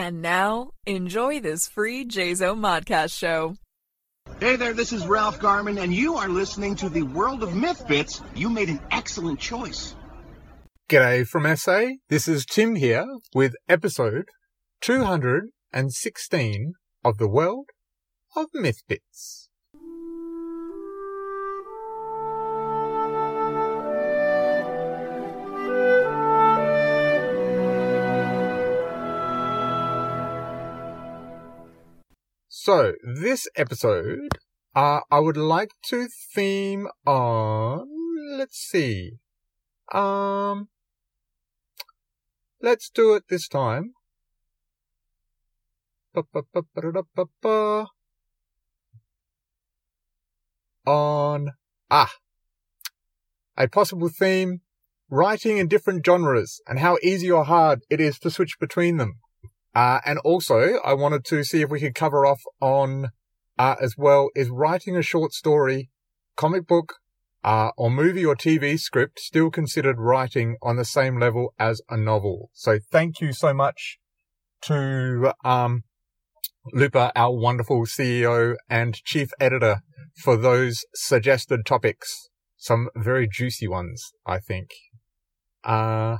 And now, enjoy this free JZO Modcast show. Hey there, this is Ralph Garman, and you are listening to the World of Myth Bits. You made an excellent choice. G'day from SA. This is Tim here with episode 216 of the World of Myth Bits. So, this episode, uh, I would like to theme on, let's see, um, let's do it this time. On, ah, a possible theme, writing in different genres and how easy or hard it is to switch between them. Uh, and also, I wanted to see if we could cover off on, uh, as well, is writing a short story, comic book, uh, or movie or TV script still considered writing on the same level as a novel? So thank you so much to, um, Looper, our wonderful CEO and chief editor for those suggested topics. Some very juicy ones, I think. Uh,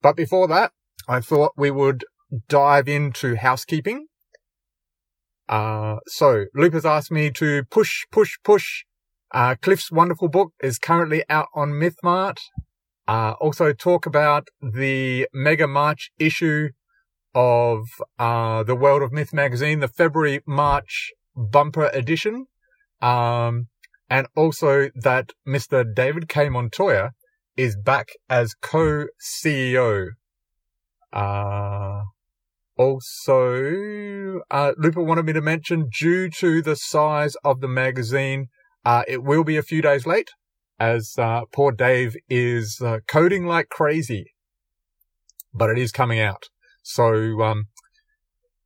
but before that, I thought we would dive into housekeeping. Uh, so has asked me to push, push, push. Uh, Cliff's wonderful book is currently out on MythMart. Uh, also talk about the Mega March issue of, uh, the World of Myth magazine, the February March bumper edition. Um, and also that Mr. David K. Montoya is back as co-CEO. Uh, also, uh, Looper wanted me to mention due to the size of the magazine, uh, it will be a few days late as, uh, poor Dave is, uh, coding like crazy, but it is coming out. So, um,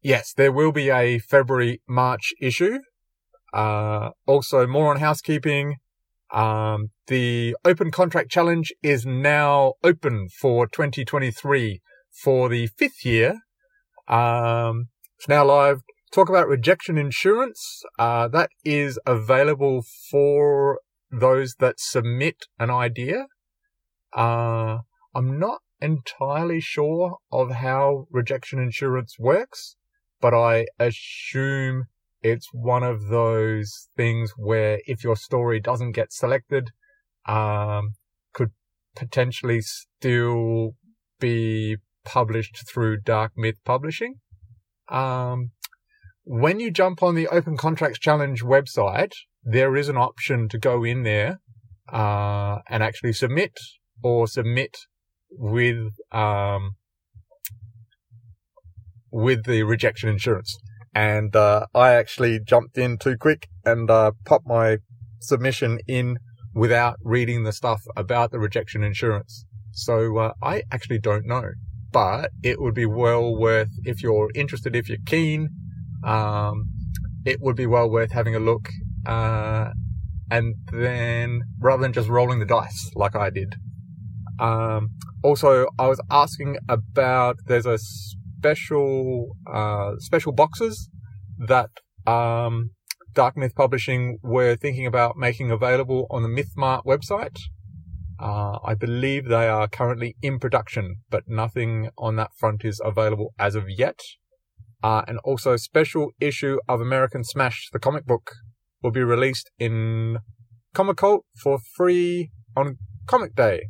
yes, there will be a February, March issue. Uh, also more on housekeeping. Um, the open contract challenge is now open for 2023 for the fifth year um, it's now live. Talk about rejection insurance. Uh, that is available for those that submit an idea. Uh, I'm not entirely sure of how rejection insurance works, but I assume it's one of those things where if your story doesn't get selected, um, could potentially still be published through Dark Myth Publishing. Um, when you jump on the Open Contracts Challenge website, there is an option to go in there uh, and actually submit or submit with um, with the rejection insurance. And uh, I actually jumped in too quick and uh, popped my submission in without reading the stuff about the rejection insurance. So uh, I actually don't know but it would be well worth if you're interested, if you're keen. Um, it would be well worth having a look, uh, and then rather than just rolling the dice like I did. Um, also, I was asking about there's a special uh, special boxes that um, Dark Myth Publishing were thinking about making available on the MythMart website. Uh, I believe they are currently in production, but nothing on that front is available as of yet. Uh, and also special issue of American Smash, the comic book, will be released in Comic Cult for free on Comic Day.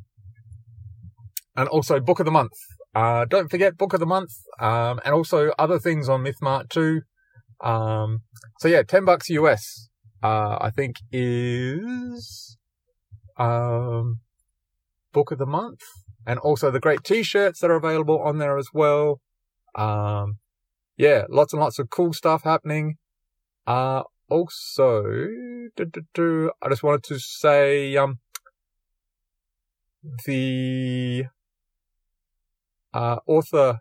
And also Book of the Month. Uh, don't forget Book of the Month, um, and also other things on MythMart too. Um, so yeah, 10 bucks US, uh, I think is, um, book of the month and also the great t-shirts that are available on there as well. Um, yeah, lots and lots of cool stuff happening. Uh, also, I just wanted to say, um, the, uh, author,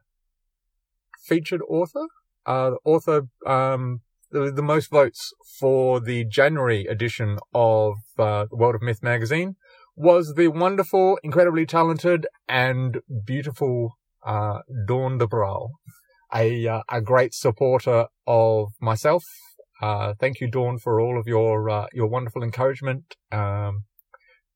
featured author, uh, the author, um, the, the most votes for the January edition of, uh, World of Myth magazine was the wonderful, incredibly talented, and beautiful uh, Dawn de Bral. a uh, a great supporter of myself. Uh, thank you, Dawn, for all of your uh, your wonderful encouragement. Um,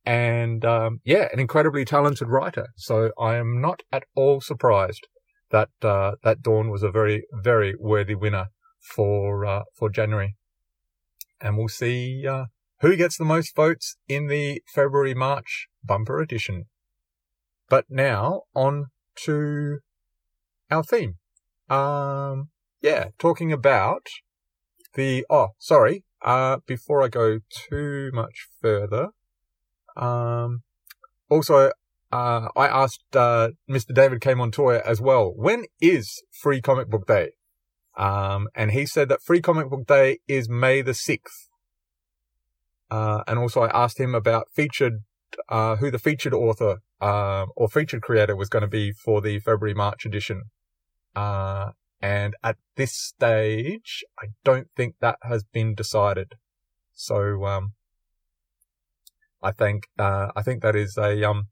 and um, yeah, an incredibly talented writer. So I am not at all surprised that uh, that Dawn was a very very worthy winner for uh, for January. And we'll see uh, who gets the most votes in the February March bumper edition. But now on to our theme. Um, yeah, talking about the, oh, sorry, uh, before I go too much further, um, also, uh, I asked, uh, Mr. David K. Montoya as well, when is Free Comic Book Day? Um, and he said that Free Comic Book Day is May the 6th. Uh, and also I asked him about featured, uh, who the featured author, uh, or featured creator was going to be for the February March edition. Uh, and at this stage, I don't think that has been decided. So, um, I think, uh, I think that is a, um,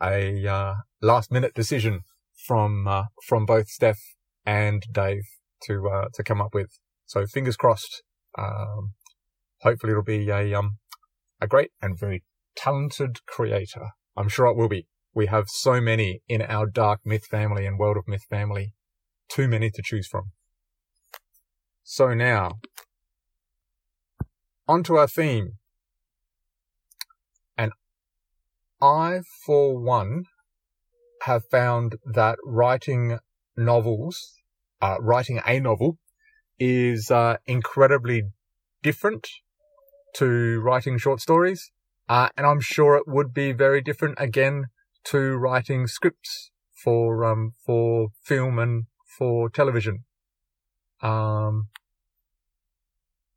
a, uh, last minute decision from, from both Steph and Dave to, uh, to come up with. So fingers crossed. Um, hopefully it'll be a, um, a great and very talented creator. I'm sure it will be. We have so many in our dark myth family and world of myth family. Too many to choose from. So now, onto our theme. And I, for one, have found that writing novels, uh, writing a novel is, uh, incredibly different to writing short stories. Uh, and I'm sure it would be very different again to writing scripts for, um, for film and for television. Um,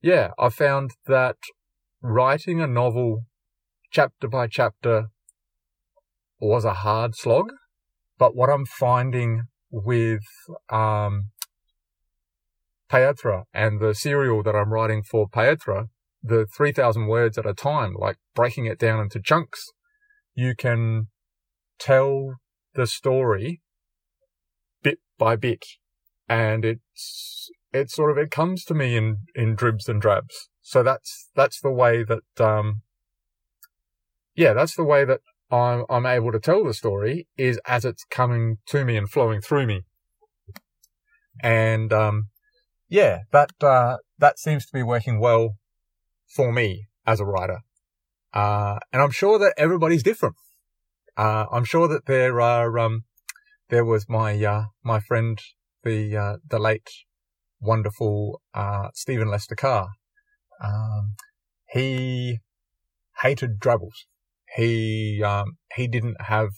yeah, I found that writing a novel chapter by chapter was a hard slog. But what I'm finding with, um, Payatra and the serial that I'm writing for Payatra the 3000 words at a time, like breaking it down into chunks, you can tell the story bit by bit. And it's, it sort of, it comes to me in, in dribs and drabs. So that's, that's the way that, um, yeah, that's the way that I'm, I'm able to tell the story is as it's coming to me and flowing through me. And, um, yeah, that, uh, that seems to be working well for me as a writer. Uh, and I'm sure that everybody's different. Uh, I'm sure that there are, um, there was my, uh, my friend, the, uh, the late wonderful, uh, Stephen Lester Carr. Um, he hated drabbles. He, um, he didn't have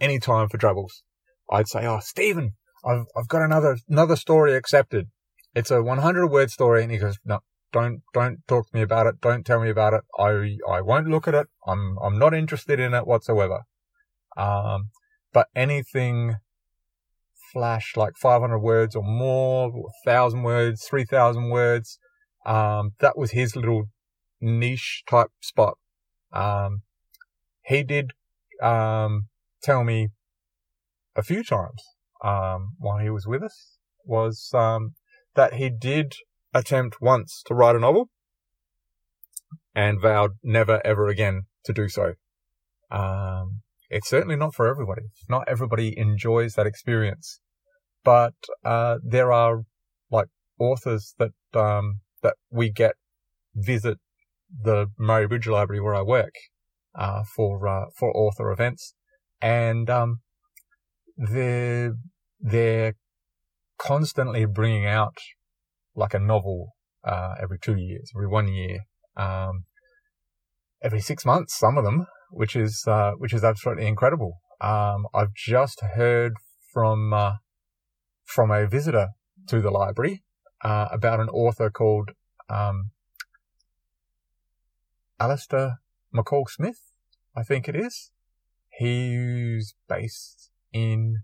any time for drabbles. I'd say, Oh, Stephen, I've, I've got another, another story accepted. It's a 100 word story. And he goes, no, don't, don't talk to me about it. Don't tell me about it. I, I won't look at it. I'm, I'm not interested in it whatsoever. Um, but anything flash like 500 words or more, 1000 words, 3000 words, um, that was his little niche type spot. Um, he did, um, tell me a few times, um, while he was with us was, um, that he did attempt once to write a novel and vowed never ever again to do so. Um, it's certainly not for everybody. Not everybody enjoys that experience, but uh, there are like authors that um, that we get visit the Murray Bridge Library where I work uh, for uh, for author events, and um, they're they're constantly bringing out like a novel uh, every two years, every one year, um, every six months, some of them, which is uh, which is absolutely incredible. Um, I've just heard from uh, from a visitor to the library uh, about an author called um, Alistair McCall Smith, I think it is. He's based in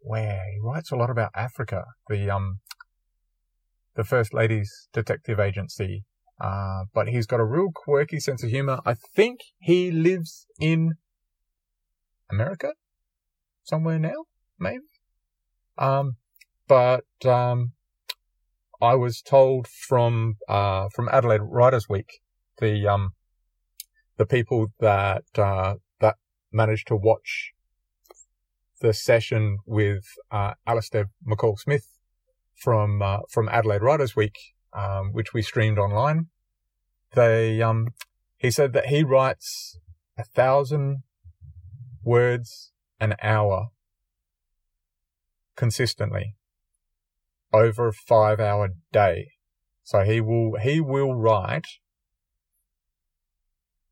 where he writes a lot about Africa. The um the First Lady's detective agency. Uh, but he's got a real quirky sense of humor. I think he lives in America somewhere now, maybe. Um, but um, I was told from uh, from Adelaide Writers Week, the um, the people that uh, that managed to watch the session with uh, Alastair McCall Smith from uh, from Adelaide Writers Week, um, which we streamed online. They um, he said that he writes a thousand words an hour consistently over a five hour day. So he will, he will write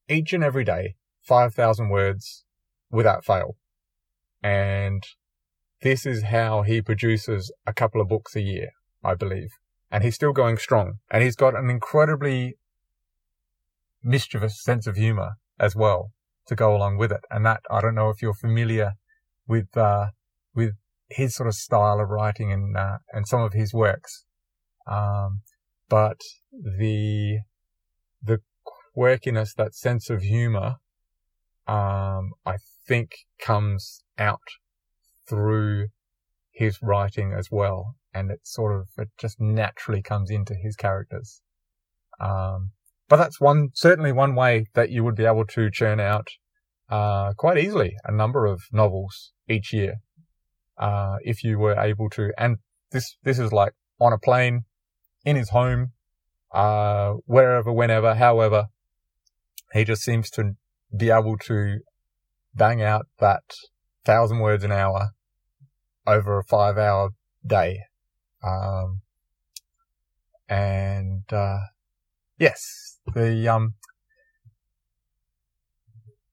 each and every day 5,000 words without fail. And this is how he produces a couple of books a year, I believe. And he's still going strong. And he's got an incredibly mischievous sense of humor as well to go along with it. And that, I don't know if you're familiar with, uh, with his sort of style of writing and uh, and some of his works. Um, but the the quirkiness, that sense of humor, um, I think comes out through his writing as well, and it sort of it just naturally comes into his characters. Um, but that's one certainly one way that you would be able to churn out uh, quite easily a number of novels each year uh, if you were able to. And this, this is like on a plane, in his home, uh, wherever, whenever, however, he just seems to be able to bang out that thousand words an hour over a five hour day. Um, and, uh, yes, the, um,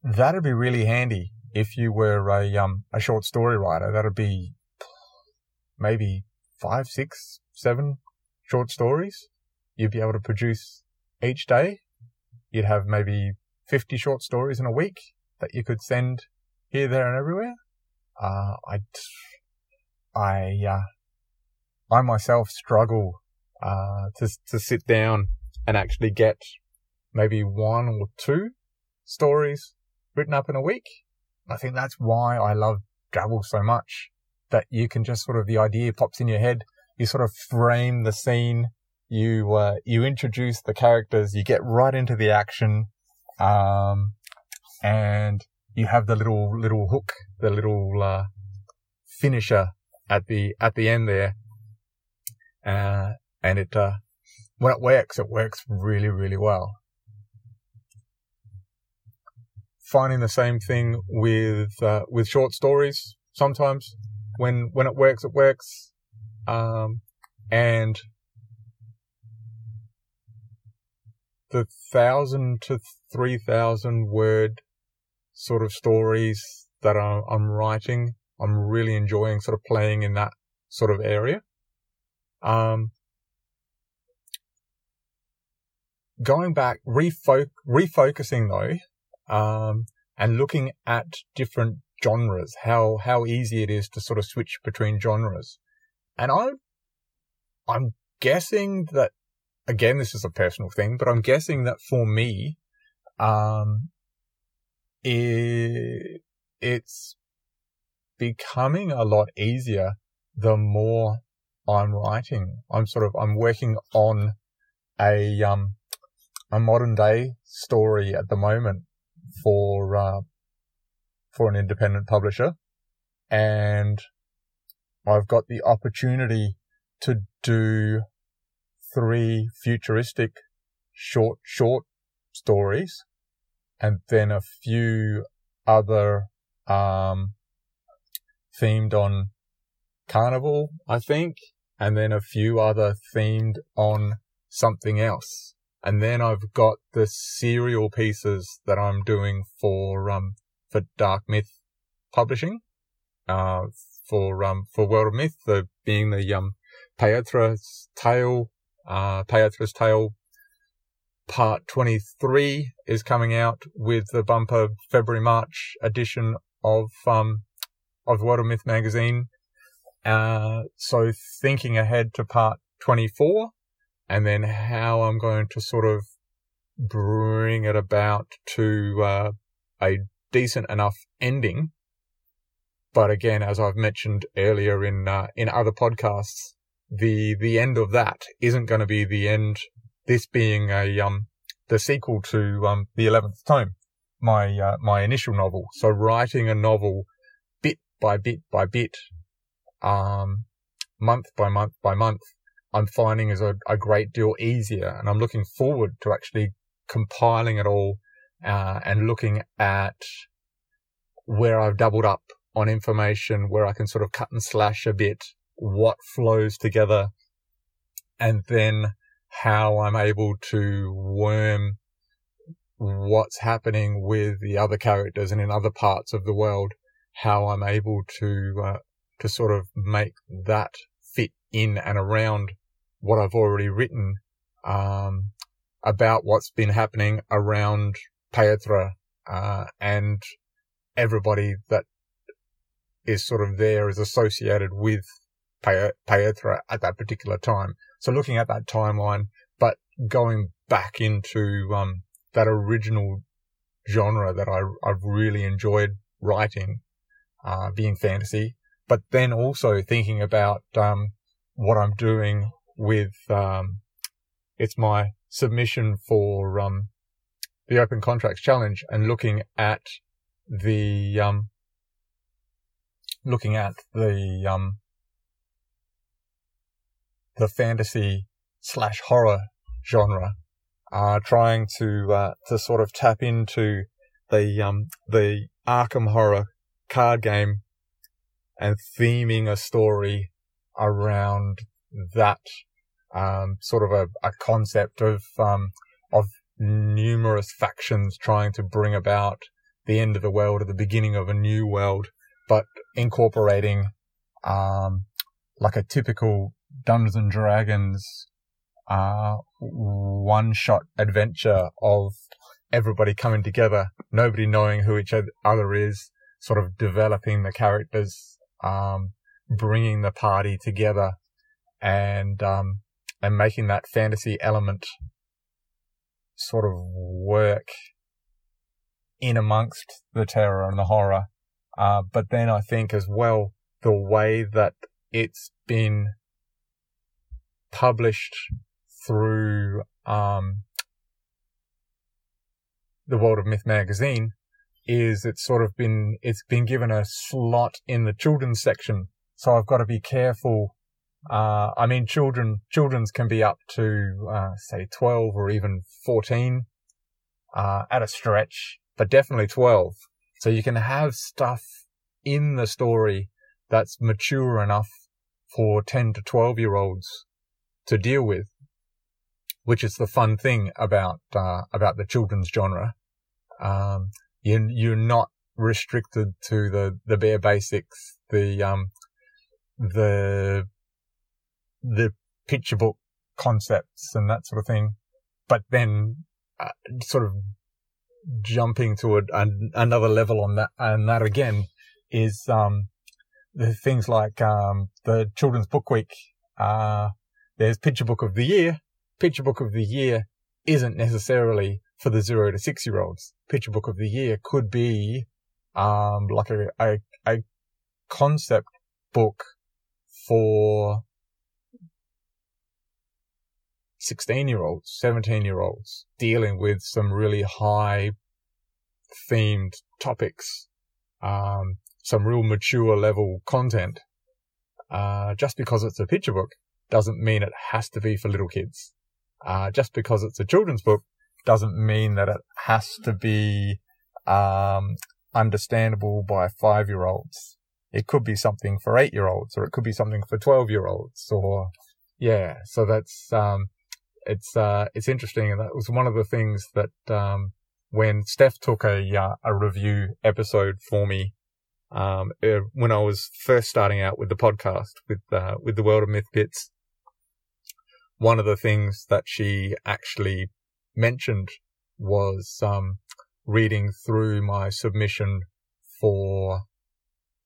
that'd be really handy if you were a um a short story writer, that'd be maybe five, six, seven short stories you'd be able to produce each day. You'd have maybe 50 short stories in a week that you could send here, there, and everywhere. Uh, I, I, uh, I myself struggle, uh, to, to sit down and actually get maybe one or two stories written up in a week. I think that's why I love Drabble so much. That you can just sort of, the idea pops in your head. You sort of frame the scene. You, uh, you introduce the characters. You get right into the action. Um, and you have the little, little hook, the little, uh, finisher at the, at the end there. Uh, and it, uh, when it works, it works really, really well finding the same thing with uh, with short stories. Sometimes when when it works, it works, um, and the thousand to three thousand word sort of stories that I'm, I'm writing, I'm really enjoying sort of playing in that sort of area. Um, going back, refo- refocusing though, um, and looking at different genres, how, how easy it is to sort of switch between genres. And I, I'm guessing that, again, this is a personal thing, but I'm guessing that for me, um, it, it's becoming a lot easier the more I'm writing. I'm sort of, I'm working on a, um, a modern day story at the moment for uh, for an independent publisher, and I've got the opportunity to do three futuristic short short stories, and then a few other um, themed on carnival, I think, and then a few other themed on something else. And then I've got the serial pieces that I'm doing for, um, for Dark Myth Publishing, uh, for, um, for World of Myth, the, being the, um, Paethra's Tale, uh, Paethra's Tale part 23 is coming out with the bumper February, March edition of, um, of World Myth magazine. Uh, so thinking ahead to part 24, and then how I'm going to sort of bring it about to uh, a decent enough ending But again, as I've mentioned earlier in, uh, in other podcasts, the, the end of that isn't going to be the end. This being a, um, the sequel to, um, the 11th tome, my, uh, my initial novel. So writing a novel by bit by bit, um, month by month by month, I'm finding is a, a great deal easier. And I'm looking forward to actually compiling it all, uh, and looking at where I've doubled up on information, where I can sort of cut and slash a bit, what flows together, and then how I'm able to worm what's happening with the other characters and in other parts of the world, how I'm able to, uh, to sort of make that fit in and around what I've already written, um, about what's been happening around Phaedra, uh, and everybody that is sort of there is associated with Phaedra at that particular time. So looking at that timeline, but going back into, um, that original genre that I, I've really enjoyed writing, uh, being fantasy, but then also thinking about, um, what I'm doing with, um, it's my submission for, um, the open contracts challenge and looking at the, um, looking at the, um, the fantasy slash horror genre, uh, trying to, uh, to sort of tap into the, um, the Arkham horror card game and theming a story around that, um, sort of a, a concept of, um, of numerous factions trying to bring about the end of the world or the beginning of a new world, but incorporating, um, like a typical Dungeons and Dragons, uh, one shot adventure of everybody coming together, nobody knowing who each other is, sort of developing the characters, um, bringing the party together and, um, and making that fantasy element sort of work in amongst the terror and the horror. Uh, but then I think as well, the way that it's been published through, um, the World of Myth magazine is it's sort of been, it's been given a slot in the children's section. So I've got to be careful uh, I mean, children, children's can be up to, uh, say 12 or even 14, uh, at a stretch, but definitely 12. So you can have stuff in the story that's mature enough for 10 to 12 year olds to deal with, which is the fun thing about, uh, about the children's genre. Um, you, you're not restricted to the, the bare basics, the, um, the the picture book concepts and that sort of thing, but then uh, sort of jumping to a, another level on that, and that again is um, the things like um, the Children's Book Week. Uh, there's Picture Book of the Year. Picture Book of the Year isn't necessarily for the zero to six year olds. Picture Book of the Year could be um, like a, a, a concept book for 16 year olds, 17 year olds dealing with some really high themed topics, um, some real mature level content. Uh, just because it's a picture book doesn't mean it has to be for little kids. Uh, just because it's a children's book doesn't mean that it has to be, um, understandable by five year olds. It could be something for eight year olds or it could be something for 12 year olds or, yeah. So that's, um, it's uh, it's interesting, and that was one of the things that um, when Steph took a uh, a review episode for me um, uh, when I was first starting out with the podcast with uh, with the world of myth bits. One of the things that she actually mentioned was um, reading through my submission for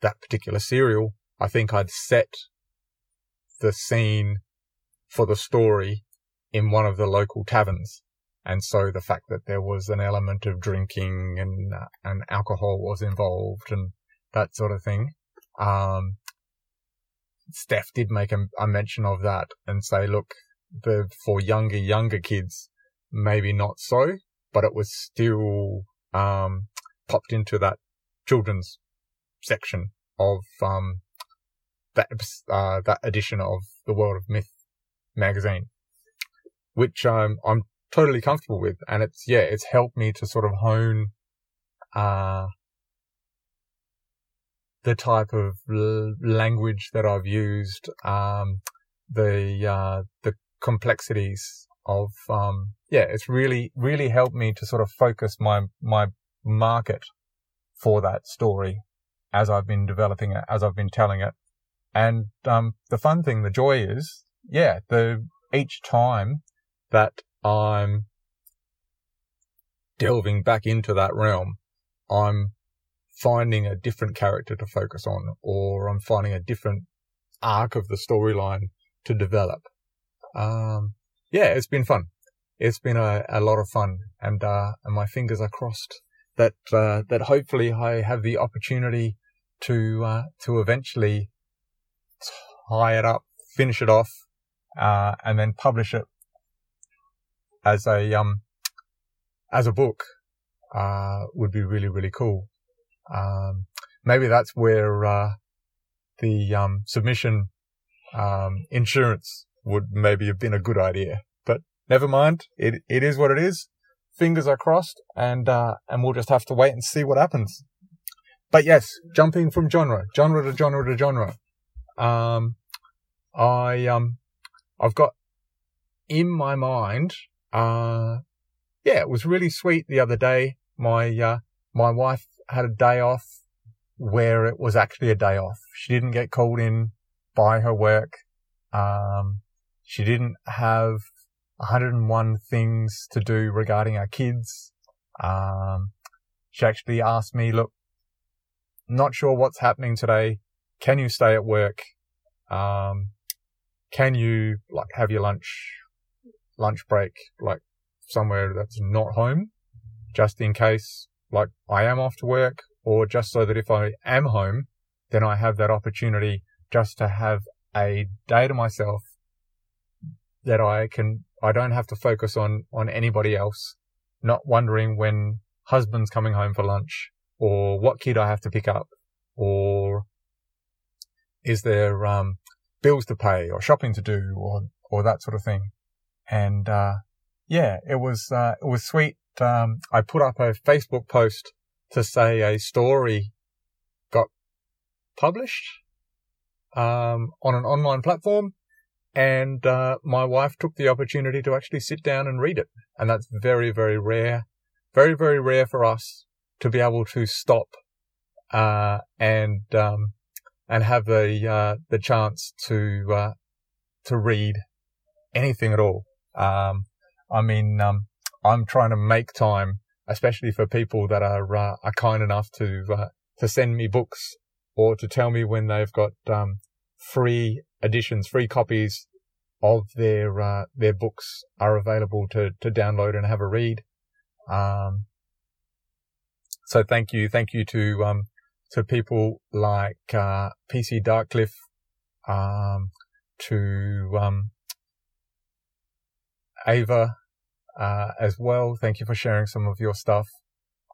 that particular serial. I think I'd set the scene for the story in one of the local taverns. And so the fact that there was an element of drinking and, uh, and alcohol was involved and that sort of thing. Um, Steph did make a, a mention of that and say, look, the, for younger, younger kids, maybe not so, but it was still, um, popped into that children's section of, um, that, uh, that edition of the World of Myth magazine, which, um, I'm totally comfortable with. And it's, yeah, it's helped me to sort of hone, uh, the type of l- language that I've used, um, the, uh, the complexities of, um, yeah, it's really, really helped me to sort of focus my, my market for that story as I've been developing it, as I've been telling it. And, um, the fun thing, the joy is, yeah, the, each time that I'm delving back into that realm, I'm finding a different character to focus on, or I'm finding a different arc of the storyline to develop. Um, yeah, it's been fun. It's been a, a lot of fun, and uh, and my fingers are crossed that uh, that hopefully I have the opportunity to uh, to eventually tie it up, finish it off, uh, and then publish it as a um as a book. Uh, would be really really cool. Um, maybe that's where, uh, the, um, submission, um, insurance would maybe have been a good idea, but never mind. It, it is what it is. Fingers are crossed and, uh, and we'll just have to wait and see what happens. But yes, jumping from genre, genre to genre to genre. Um, I, um, I've got in my mind, uh, yeah, it was really sweet the other day. My, uh, my wife had a day off where it was actually a day off. She didn't get called in by her work. Um, she didn't have 101 things to do regarding our kids. Um, she actually asked me, look, not sure what's happening today. Can you stay at work? Um, can you like have your lunch, lunch break, like somewhere that's not home, just in case like I am off to work or just so that if I am home, then I have that opportunity just to have a day to myself that I can, I don't have to focus on, on anybody else, not wondering when husband's coming home for lunch or what kid I have to pick up or is there, um, bills to pay or shopping to do or, or that sort of thing. And, uh, yeah, it was, uh, it was sweet um, I put up a Facebook post to say a story got published um, on an online platform, and uh, my wife took the opportunity to actually sit down and read it, and that's very, very rare, very, very rare for us to be able to stop uh, and um, and have the uh, the chance to uh, to read anything at all. Um, I mean, um, I'm trying to make time, especially for people that are uh, are kind enough to uh, to send me books or to tell me when they've got um, free editions, free copies of their uh, their books are available to to download and have a read. Um, so thank you, thank you to um, to people like uh, PC Darkcliffe, um, to um, Ava uh, as well. Thank you for sharing some of your stuff.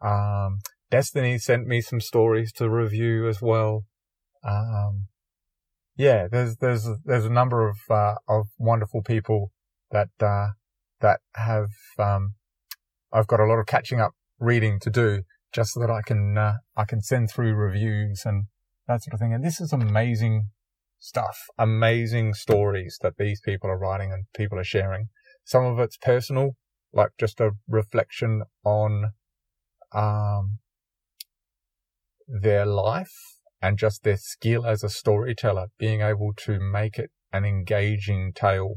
Um, Destiny sent me some stories to review as well. Um, yeah, there's, there's, there's a number of, uh, of wonderful people that, uh, that have, um, I've got a lot of catching up reading to do just so that I can, uh, I can send through reviews and that sort of thing. And this is amazing stuff, amazing stories that these people are writing and people are sharing. Some of it's personal, like just a reflection on um, their life and just their skill as a storyteller, being able to make it an engaging tale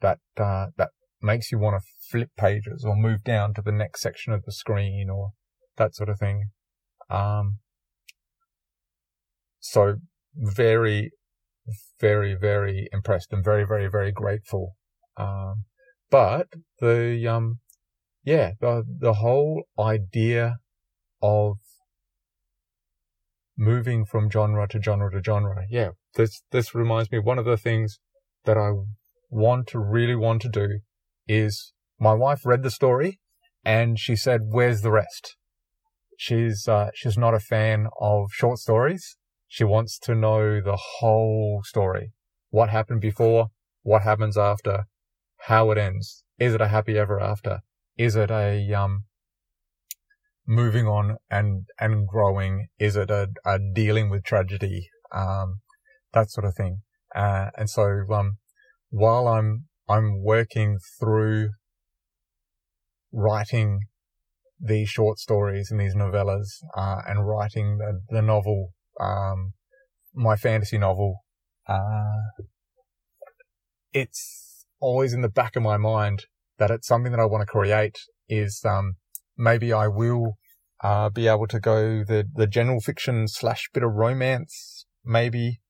that uh, that makes you want to flip pages or move down to the next section of the screen or that sort of thing. Um, so very, very, very impressed and very, very, very grateful. Um, but the, um, yeah, the, the whole idea of moving from genre to genre to genre. Yeah, this this reminds me. One of the things that I want to really want to do is my wife read the story and she said, "Where's the rest?" She's uh, she's not a fan of short stories. She wants to know the whole story. What happened before? What happens after? How it ends? Is it a happy ever after? Is it a um moving on and and growing? Is it a, a dealing with tragedy? Um, that sort of thing. Uh, and so um, while I'm I'm working through writing these short stories and these novellas, uh, and writing the, the novel, um, my fantasy novel, uh, it's always in the back of my mind that it's something that I want to create is, um, maybe I will, uh, be able to go the, the general fiction slash bit of romance, maybe,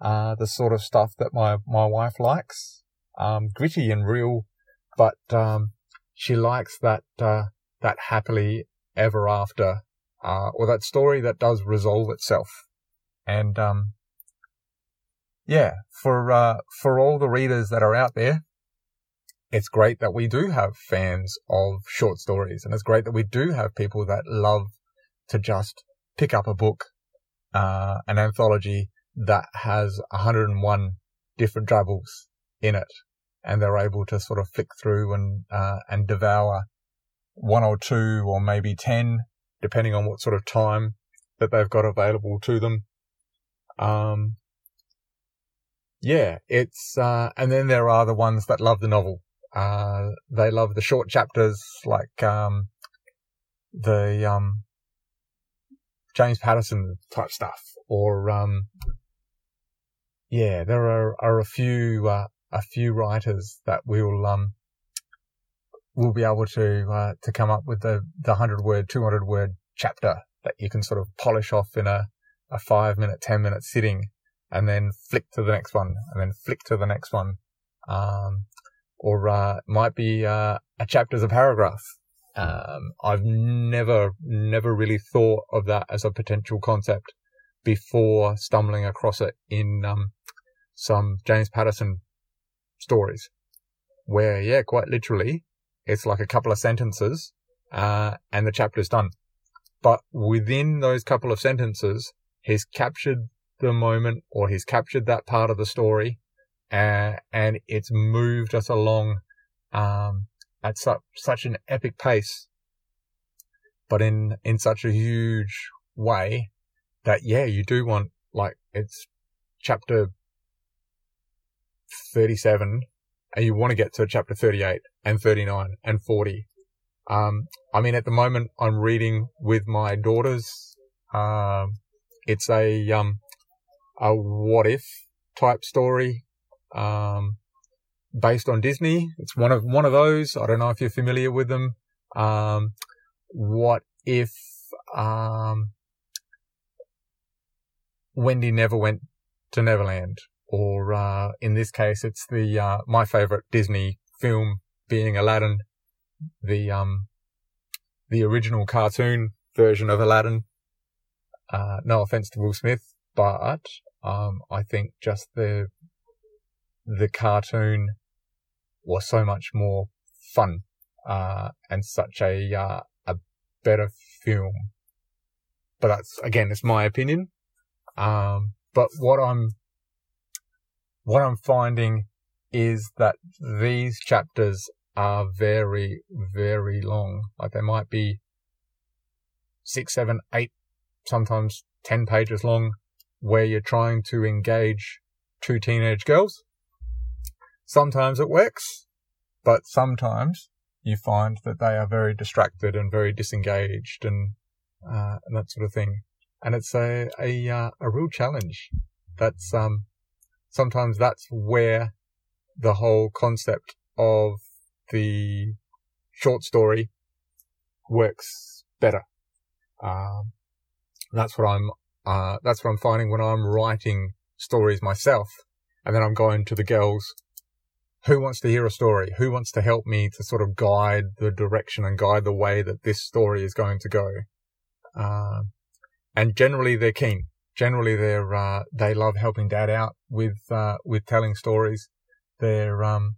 uh, the sort of stuff that my, my wife likes, um, gritty and real, but, um, she likes that, uh, that happily ever after, uh, or that story that does resolve itself. And, um, yeah, for, uh, for all the readers that are out there, it's great that we do have fans of short stories and it's great that we do have people that love to just pick up a book, uh, an anthology that has 101 different travels in it and they're able to sort of flick through and, uh, and devour one or two or maybe 10, depending on what sort of time that they've got available to them. Um, yeah, it's, uh, and then there are the ones that love the novel. Uh, they love the short chapters like, um, the, um, James Patterson type stuff or, um, yeah, there are, are a few, uh, a few writers that will, um, will be able to, uh, to come up with the, the 100 word, 200 word chapter that you can sort of polish off in a, a five minute, 10 minute sitting and then flick to the next one and then flick to the next one. Um, or, uh, might be, uh, a chapter as a paragraph. Um, I've never, never really thought of that as a potential concept before stumbling across it in, um, some James Patterson stories where, yeah, quite literally it's like a couple of sentences, uh, and the chapter's done. But within those couple of sentences, he's captured the moment or he's captured that part of the story, uh, and it's moved us along, um, at such, such an epic pace, but in, in such a huge way that, yeah, you do want, like, it's chapter 37 and you want to get to chapter 38 and 39 and 40. Um, I mean, at the moment, I'm reading with my daughters. Um, it's a, um, a what if type story, um, based on Disney. It's one of, one of those. I don't know if you're familiar with them. Um, what if, um, Wendy never went to Neverland? Or, uh, in this case, it's the, uh, my favorite Disney film being Aladdin, the, um, the original cartoon version of Aladdin. Uh, no offense to Will Smith, but, um, I think just the, the cartoon was so much more fun, uh, and such a, uh, a better film. But that's, again, it's my opinion. Um, but what I'm, what I'm finding is that these chapters are very, very long. Like they might be six, seven, eight, sometimes 10 pages long where you're trying to engage two teenage girls. Sometimes it works, but sometimes you find that they are very distracted and very disengaged and, uh, and that sort of thing. And it's a, a, uh, a real challenge. That's, um, sometimes that's where the whole concept of the short story works better. Um, that's what I'm, uh, that's what I'm finding when I'm writing stories myself. And then I'm going to the girls. Who wants to hear a story? Who wants to help me to sort of guide the direction and guide the way that this story is going to go? Um, and generally they're keen. Generally they're, uh, they love helping dad out with, uh, with telling stories. They're, um,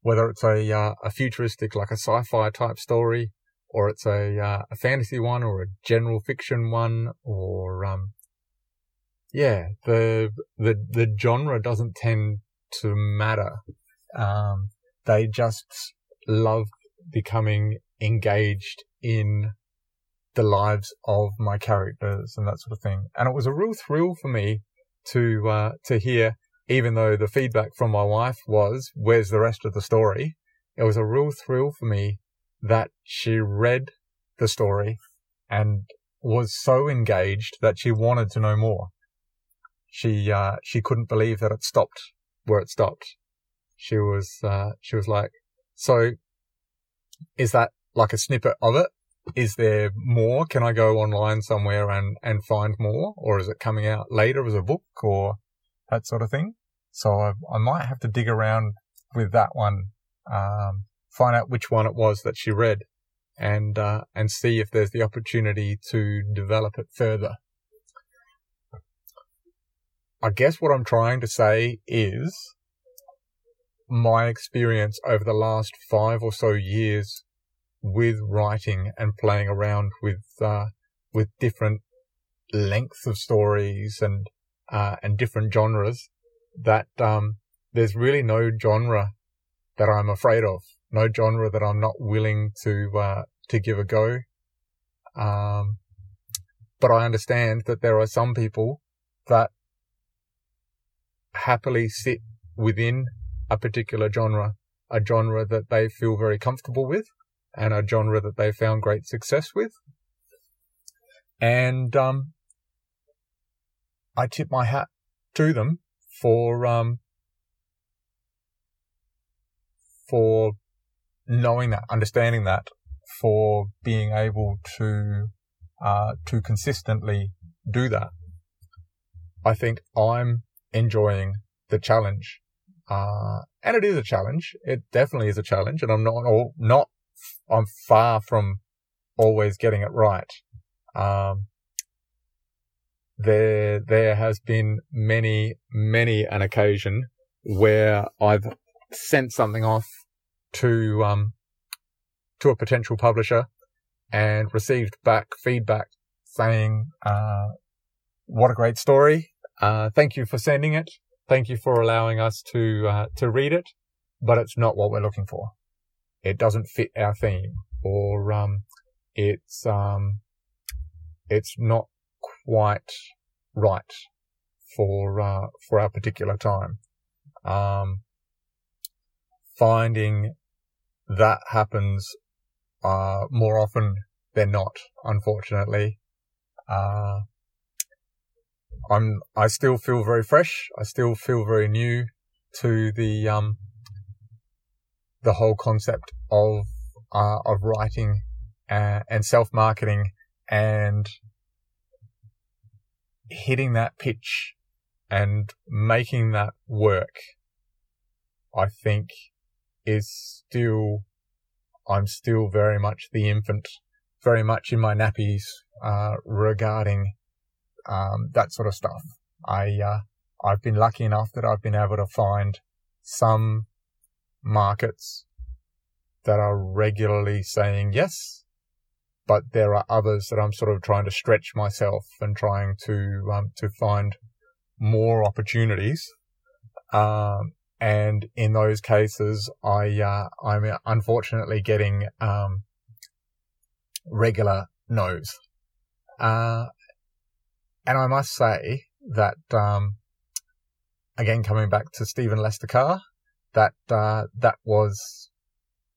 whether it's a, uh, a futuristic, like a sci-fi type story, or it's a, uh, a fantasy one or a general fiction one or, um, yeah, the, the, the genre doesn't tend to matter. Um, they just love becoming engaged in the lives of my characters and that sort of thing. And it was a real thrill for me to, uh, to hear, even though the feedback from my wife was, where's the rest of the story? It was a real thrill for me that she read the story and was so engaged that she wanted to know more. She, uh, she couldn't believe that it stopped where it stopped. She was, uh, she was like, so is that like a snippet of it? Is there more? Can I go online somewhere and, and find more? Or is it coming out later as a book or that sort of thing? So I, I might have to dig around with that one, um, find out which one it was that she read and, uh, and see if there's the opportunity to develop it further. I guess what I'm trying to say is my experience over the last five or so years with writing and playing around with, uh, with different lengths of stories and, uh, and different genres that, um, there's really no genre that I'm afraid of no genre that I'm not willing to uh, to give a go. Um, but I understand that there are some people that happily sit within a particular genre, a genre that they feel very comfortable with, and a genre that they found great success with. And um, I tip my hat to them for um, for knowing that, understanding that, for being able to uh, to consistently do that. I think I'm enjoying the challenge, uh, and it is a challenge. It definitely is a challenge, and I'm not all, not I'm far from always getting it right. Um, there there has been many many an occasion where I've sent something off to um, to a potential publisher and received back feedback saying, uh, "What a great story! Uh, thank you for sending it. Thank you for allowing us to uh, to read it, but it's not what we're looking for. It doesn't fit our theme, or um, it's um, it's not quite right for uh, for our particular time." Um, finding that happens uh, more often than not, unfortunately. Uh, I'm I still feel very fresh. I still feel very new to the um, the whole concept of uh, of writing uh, and self marketing and hitting that pitch and making that work. I think is still, I'm still very much the infant, very much in my nappies, uh, regarding, um, that sort of stuff. I, uh, I've been lucky enough that I've been able to find some markets that are regularly saying yes, but there are others that I'm sort of trying to stretch myself and trying to, um, to find more opportunities. Um, and in those cases, I uh, I'm unfortunately getting um, regular no's. Uh, and I must say that um, again, coming back to Stephen Lester Carr, that uh, that was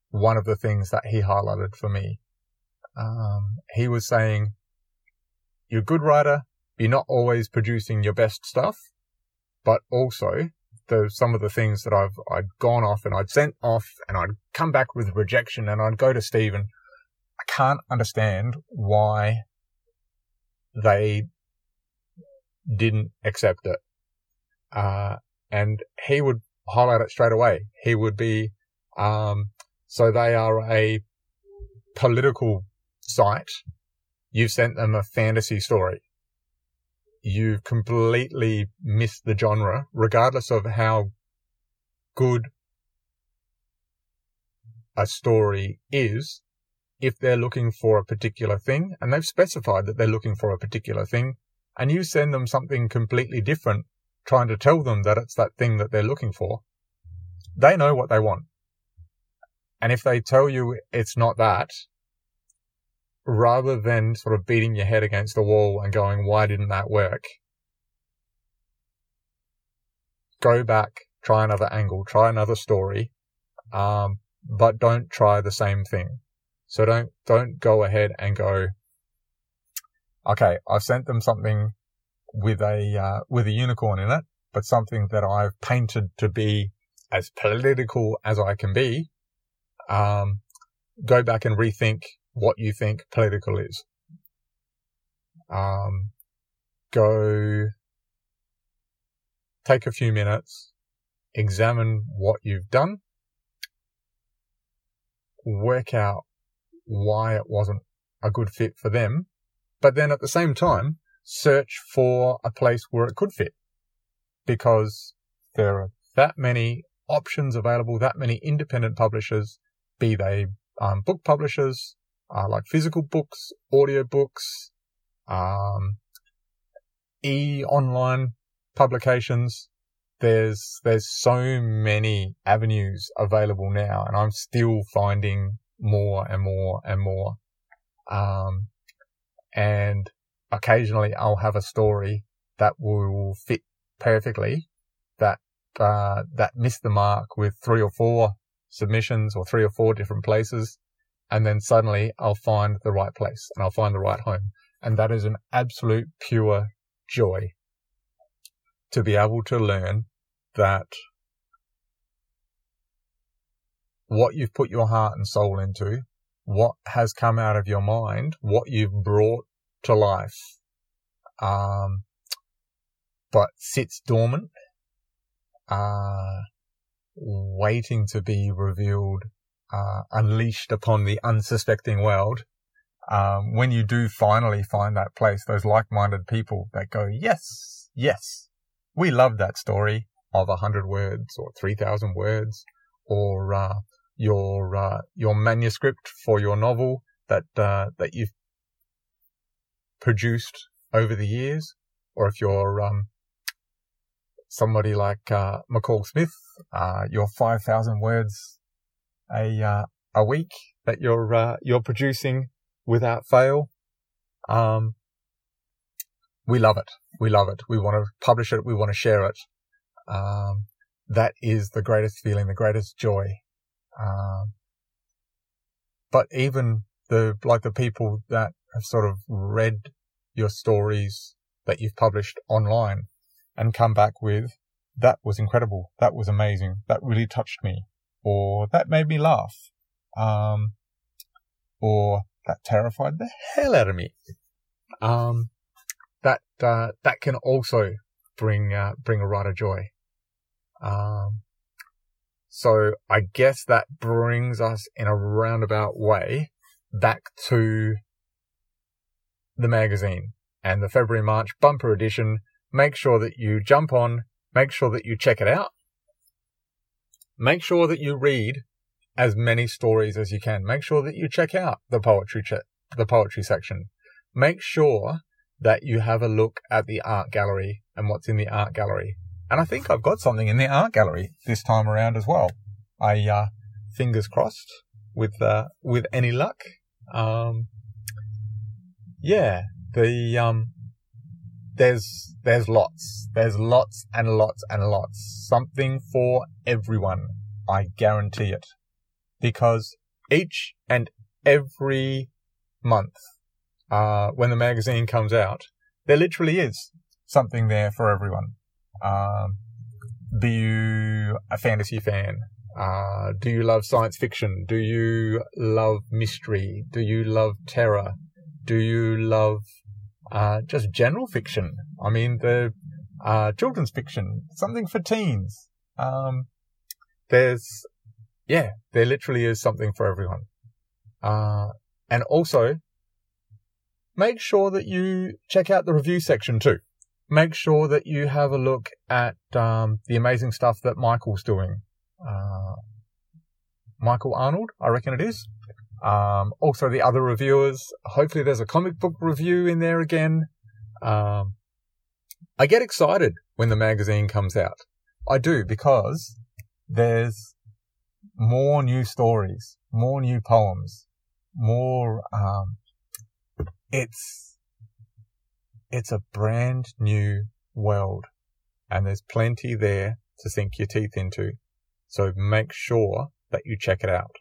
one of the things that he highlighted for me. Um, he was saying, "You're a good writer. You're not always producing your best stuff, but also the some of the things that I've I'd gone off and I'd sent off and I'd come back with rejection and I'd go to Stephen. I can't understand why they didn't accept it. Uh, and he would highlight it straight away. He would be, um, so they are a political site. You've sent them a fantasy story. you've completely missed the genre, regardless of how good a story is. If they're looking for a particular thing and they've specified that they're looking for a particular thing and you send them something completely different, trying to tell them that it's that thing that they're looking for, they know what they want. And if they tell you it's not that, rather than sort of beating your head against the wall and going, why didn't that work? Go back, try another angle, try another story, um, but don't try the same thing. So don't, don't go ahead and go, okay, I've sent them something with a, uh, with a unicorn in it, but something that I've painted to be as political as I can be. Um, go back and rethink what you think political is. Um, go take a few minutes, examine what you've done, work out why it wasn't a good fit for them, but then at the same time, search for a place where it could fit because there are that many options available, that many independent publishers, be they um, book publishers, uh, like physical books, audio books, um, e online publications. There's, there's so many avenues available now and I'm still finding more and more and more. Um, and occasionally I'll have a story that will fit perfectly that, uh, that missed the mark with three or four submissions or three or four different places and then suddenly I'll find the right place and I'll find the right home. And that is an absolute pure joy to be able to learn that what you've put your heart and soul into, what has come out of your mind, what you've brought to life, um, but sits dormant, uh, waiting to be revealed uh, unleashed upon the unsuspecting world, um, when you do finally find that place, those like-minded people that go, yes, yes, we love that story of a hundred words or 3000 words or, uh, your, uh, your manuscript for your novel that, uh, that you've produced over the years. Or if you're, um, somebody like, uh, McCall Smith, uh, your 5000 words a uh, a week that you're uh, you're producing without fail. Um, we love it. We love it. We want to publish it. We want to share it. Um, that is the greatest feeling, the greatest joy. Um, but even the like the people that have sort of read your stories that you've published online and come back with that was incredible. That was amazing. That really touched me or that made me laugh, um, or that terrified the hell out of me. Um, that uh, that can also bring uh, bring a writer joy. Um, so I guess that brings us in a roundabout way back to the magazine and the February March bumper edition. Make sure that you jump on, make sure that you check it out make sure that you read as many stories as you can. Make sure that you check out the poetry ch- the poetry section. Make sure that you have a look at the art gallery and what's in the art gallery. And I think I've got something in the art gallery this time around as well. I uh, fingers crossed with uh, with any luck. Um, yeah, the um, there's there's lots. There's lots and lots and lots. Something for everyone. I guarantee it. Because each and every month, uh, when the magazine comes out, there literally is something there for everyone. Um, be you a fantasy fan? Uh, do you love science fiction? Do you love mystery? Do you love terror? Do you love uh, just general fiction. I mean, the uh, children's fiction, something for teens. Um, there's, yeah, there literally is something for everyone. Uh, and also, make sure that you check out the review section too. Make sure that you have a look at um, the amazing stuff that Michael's doing. Uh, Michael Arnold, I reckon it is. Um, also the other reviewers. Hopefully there's a comic book review in there again. Um, I get excited when the magazine comes out. I do because there's more new stories, more new poems, more, um, it's, it's a brand new world and there's plenty there to sink your teeth into. So make sure that you check it out.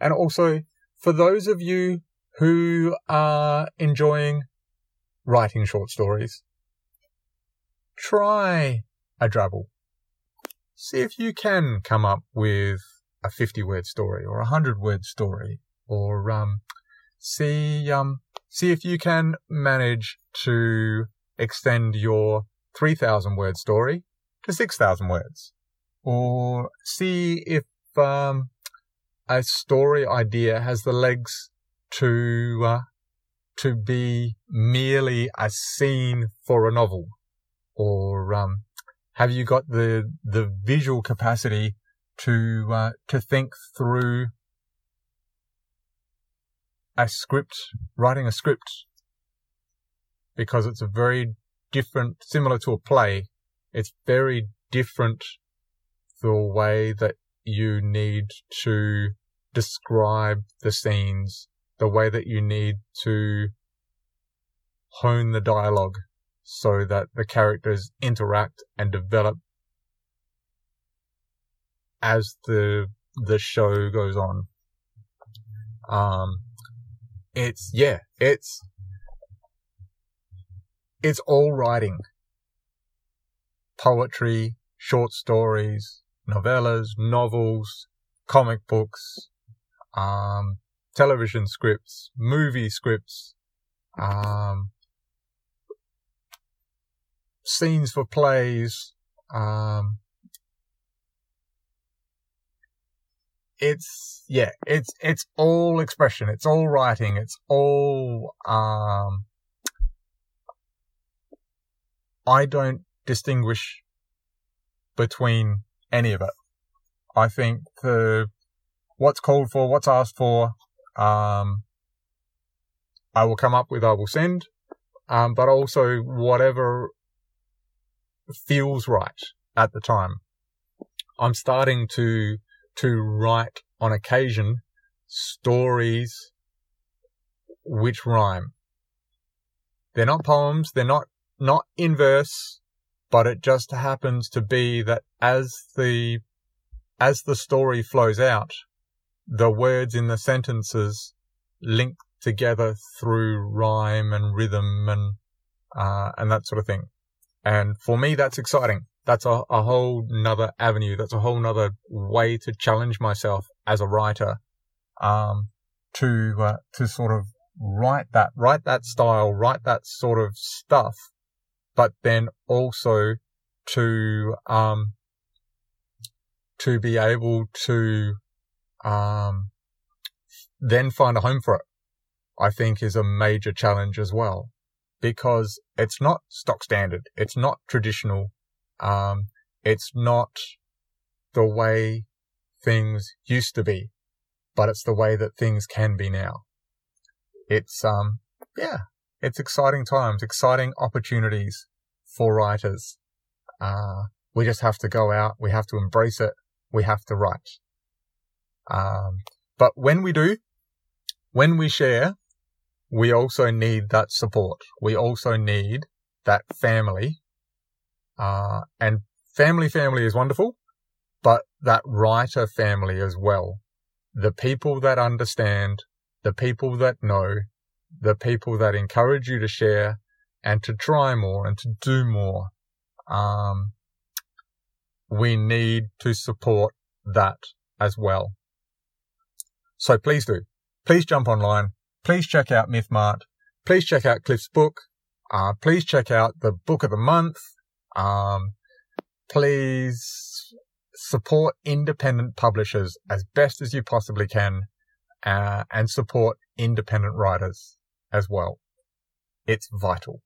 And also, for those of you who are enjoying writing short stories, try a drabble. See if you can come up with a 50 word story or a 100 word story or, um, see, um, see if you can manage to extend your 3000 word story to 6000 words. Or see if, um, a story idea has the legs to, uh, to be merely a scene for a novel. Or, um, have you got the, the visual capacity to, uh, to think through a script, writing a script? Because it's a very different, similar to a play. It's very different the way that you need to describe the scenes, the way that you need to hone the dialogue so that the characters interact and develop as the the show goes on. Um, it's yeah, it's it's all writing, poetry, short stories, novellas, novels, comic books, um, television scripts, movie scripts, um, scenes for plays. Um, it's yeah, it's it's all expression. It's all writing. It's all. Um, I don't distinguish between any of it. I think the what's called for, what's asked for, um, I will come up with, I will send, um, but also whatever feels right at the time. I'm starting to, to write on occasion stories which rhyme. They're not poems. They're not, not in verse, but it just happens to be that as the, as the story flows out, the words in the sentences link together through rhyme and rhythm and, uh, and that sort of thing. And for me, that's exciting. That's a, a whole nother avenue. That's a whole nother way to challenge myself as a writer, um, to, uh, to sort of write that, write that style, write that sort of stuff, but then also to, um, to be able to, um, then find a home for it, I think is a major challenge as well because it's not stock standard. It's not traditional. Um, it's not the way things used to be, but it's the way that things can be now. It's, um, yeah, it's exciting times, exciting opportunities for writers. Uh, we just have to go out. We have to embrace it. We have to write. Um, but when we do, when we share, we also need that support. We also need that family. Uh, and family, family is wonderful, but that writer family as well. The people that understand, the people that know, the people that encourage you to share and to try more and to do more. Um, we need to support that as well. So please do. Please jump online. Please check out MythMart. Please check out Cliff's book. Uh, please check out the book of the month. Um, please support independent publishers as best as you possibly can, uh, and support independent writers as well. It's vital.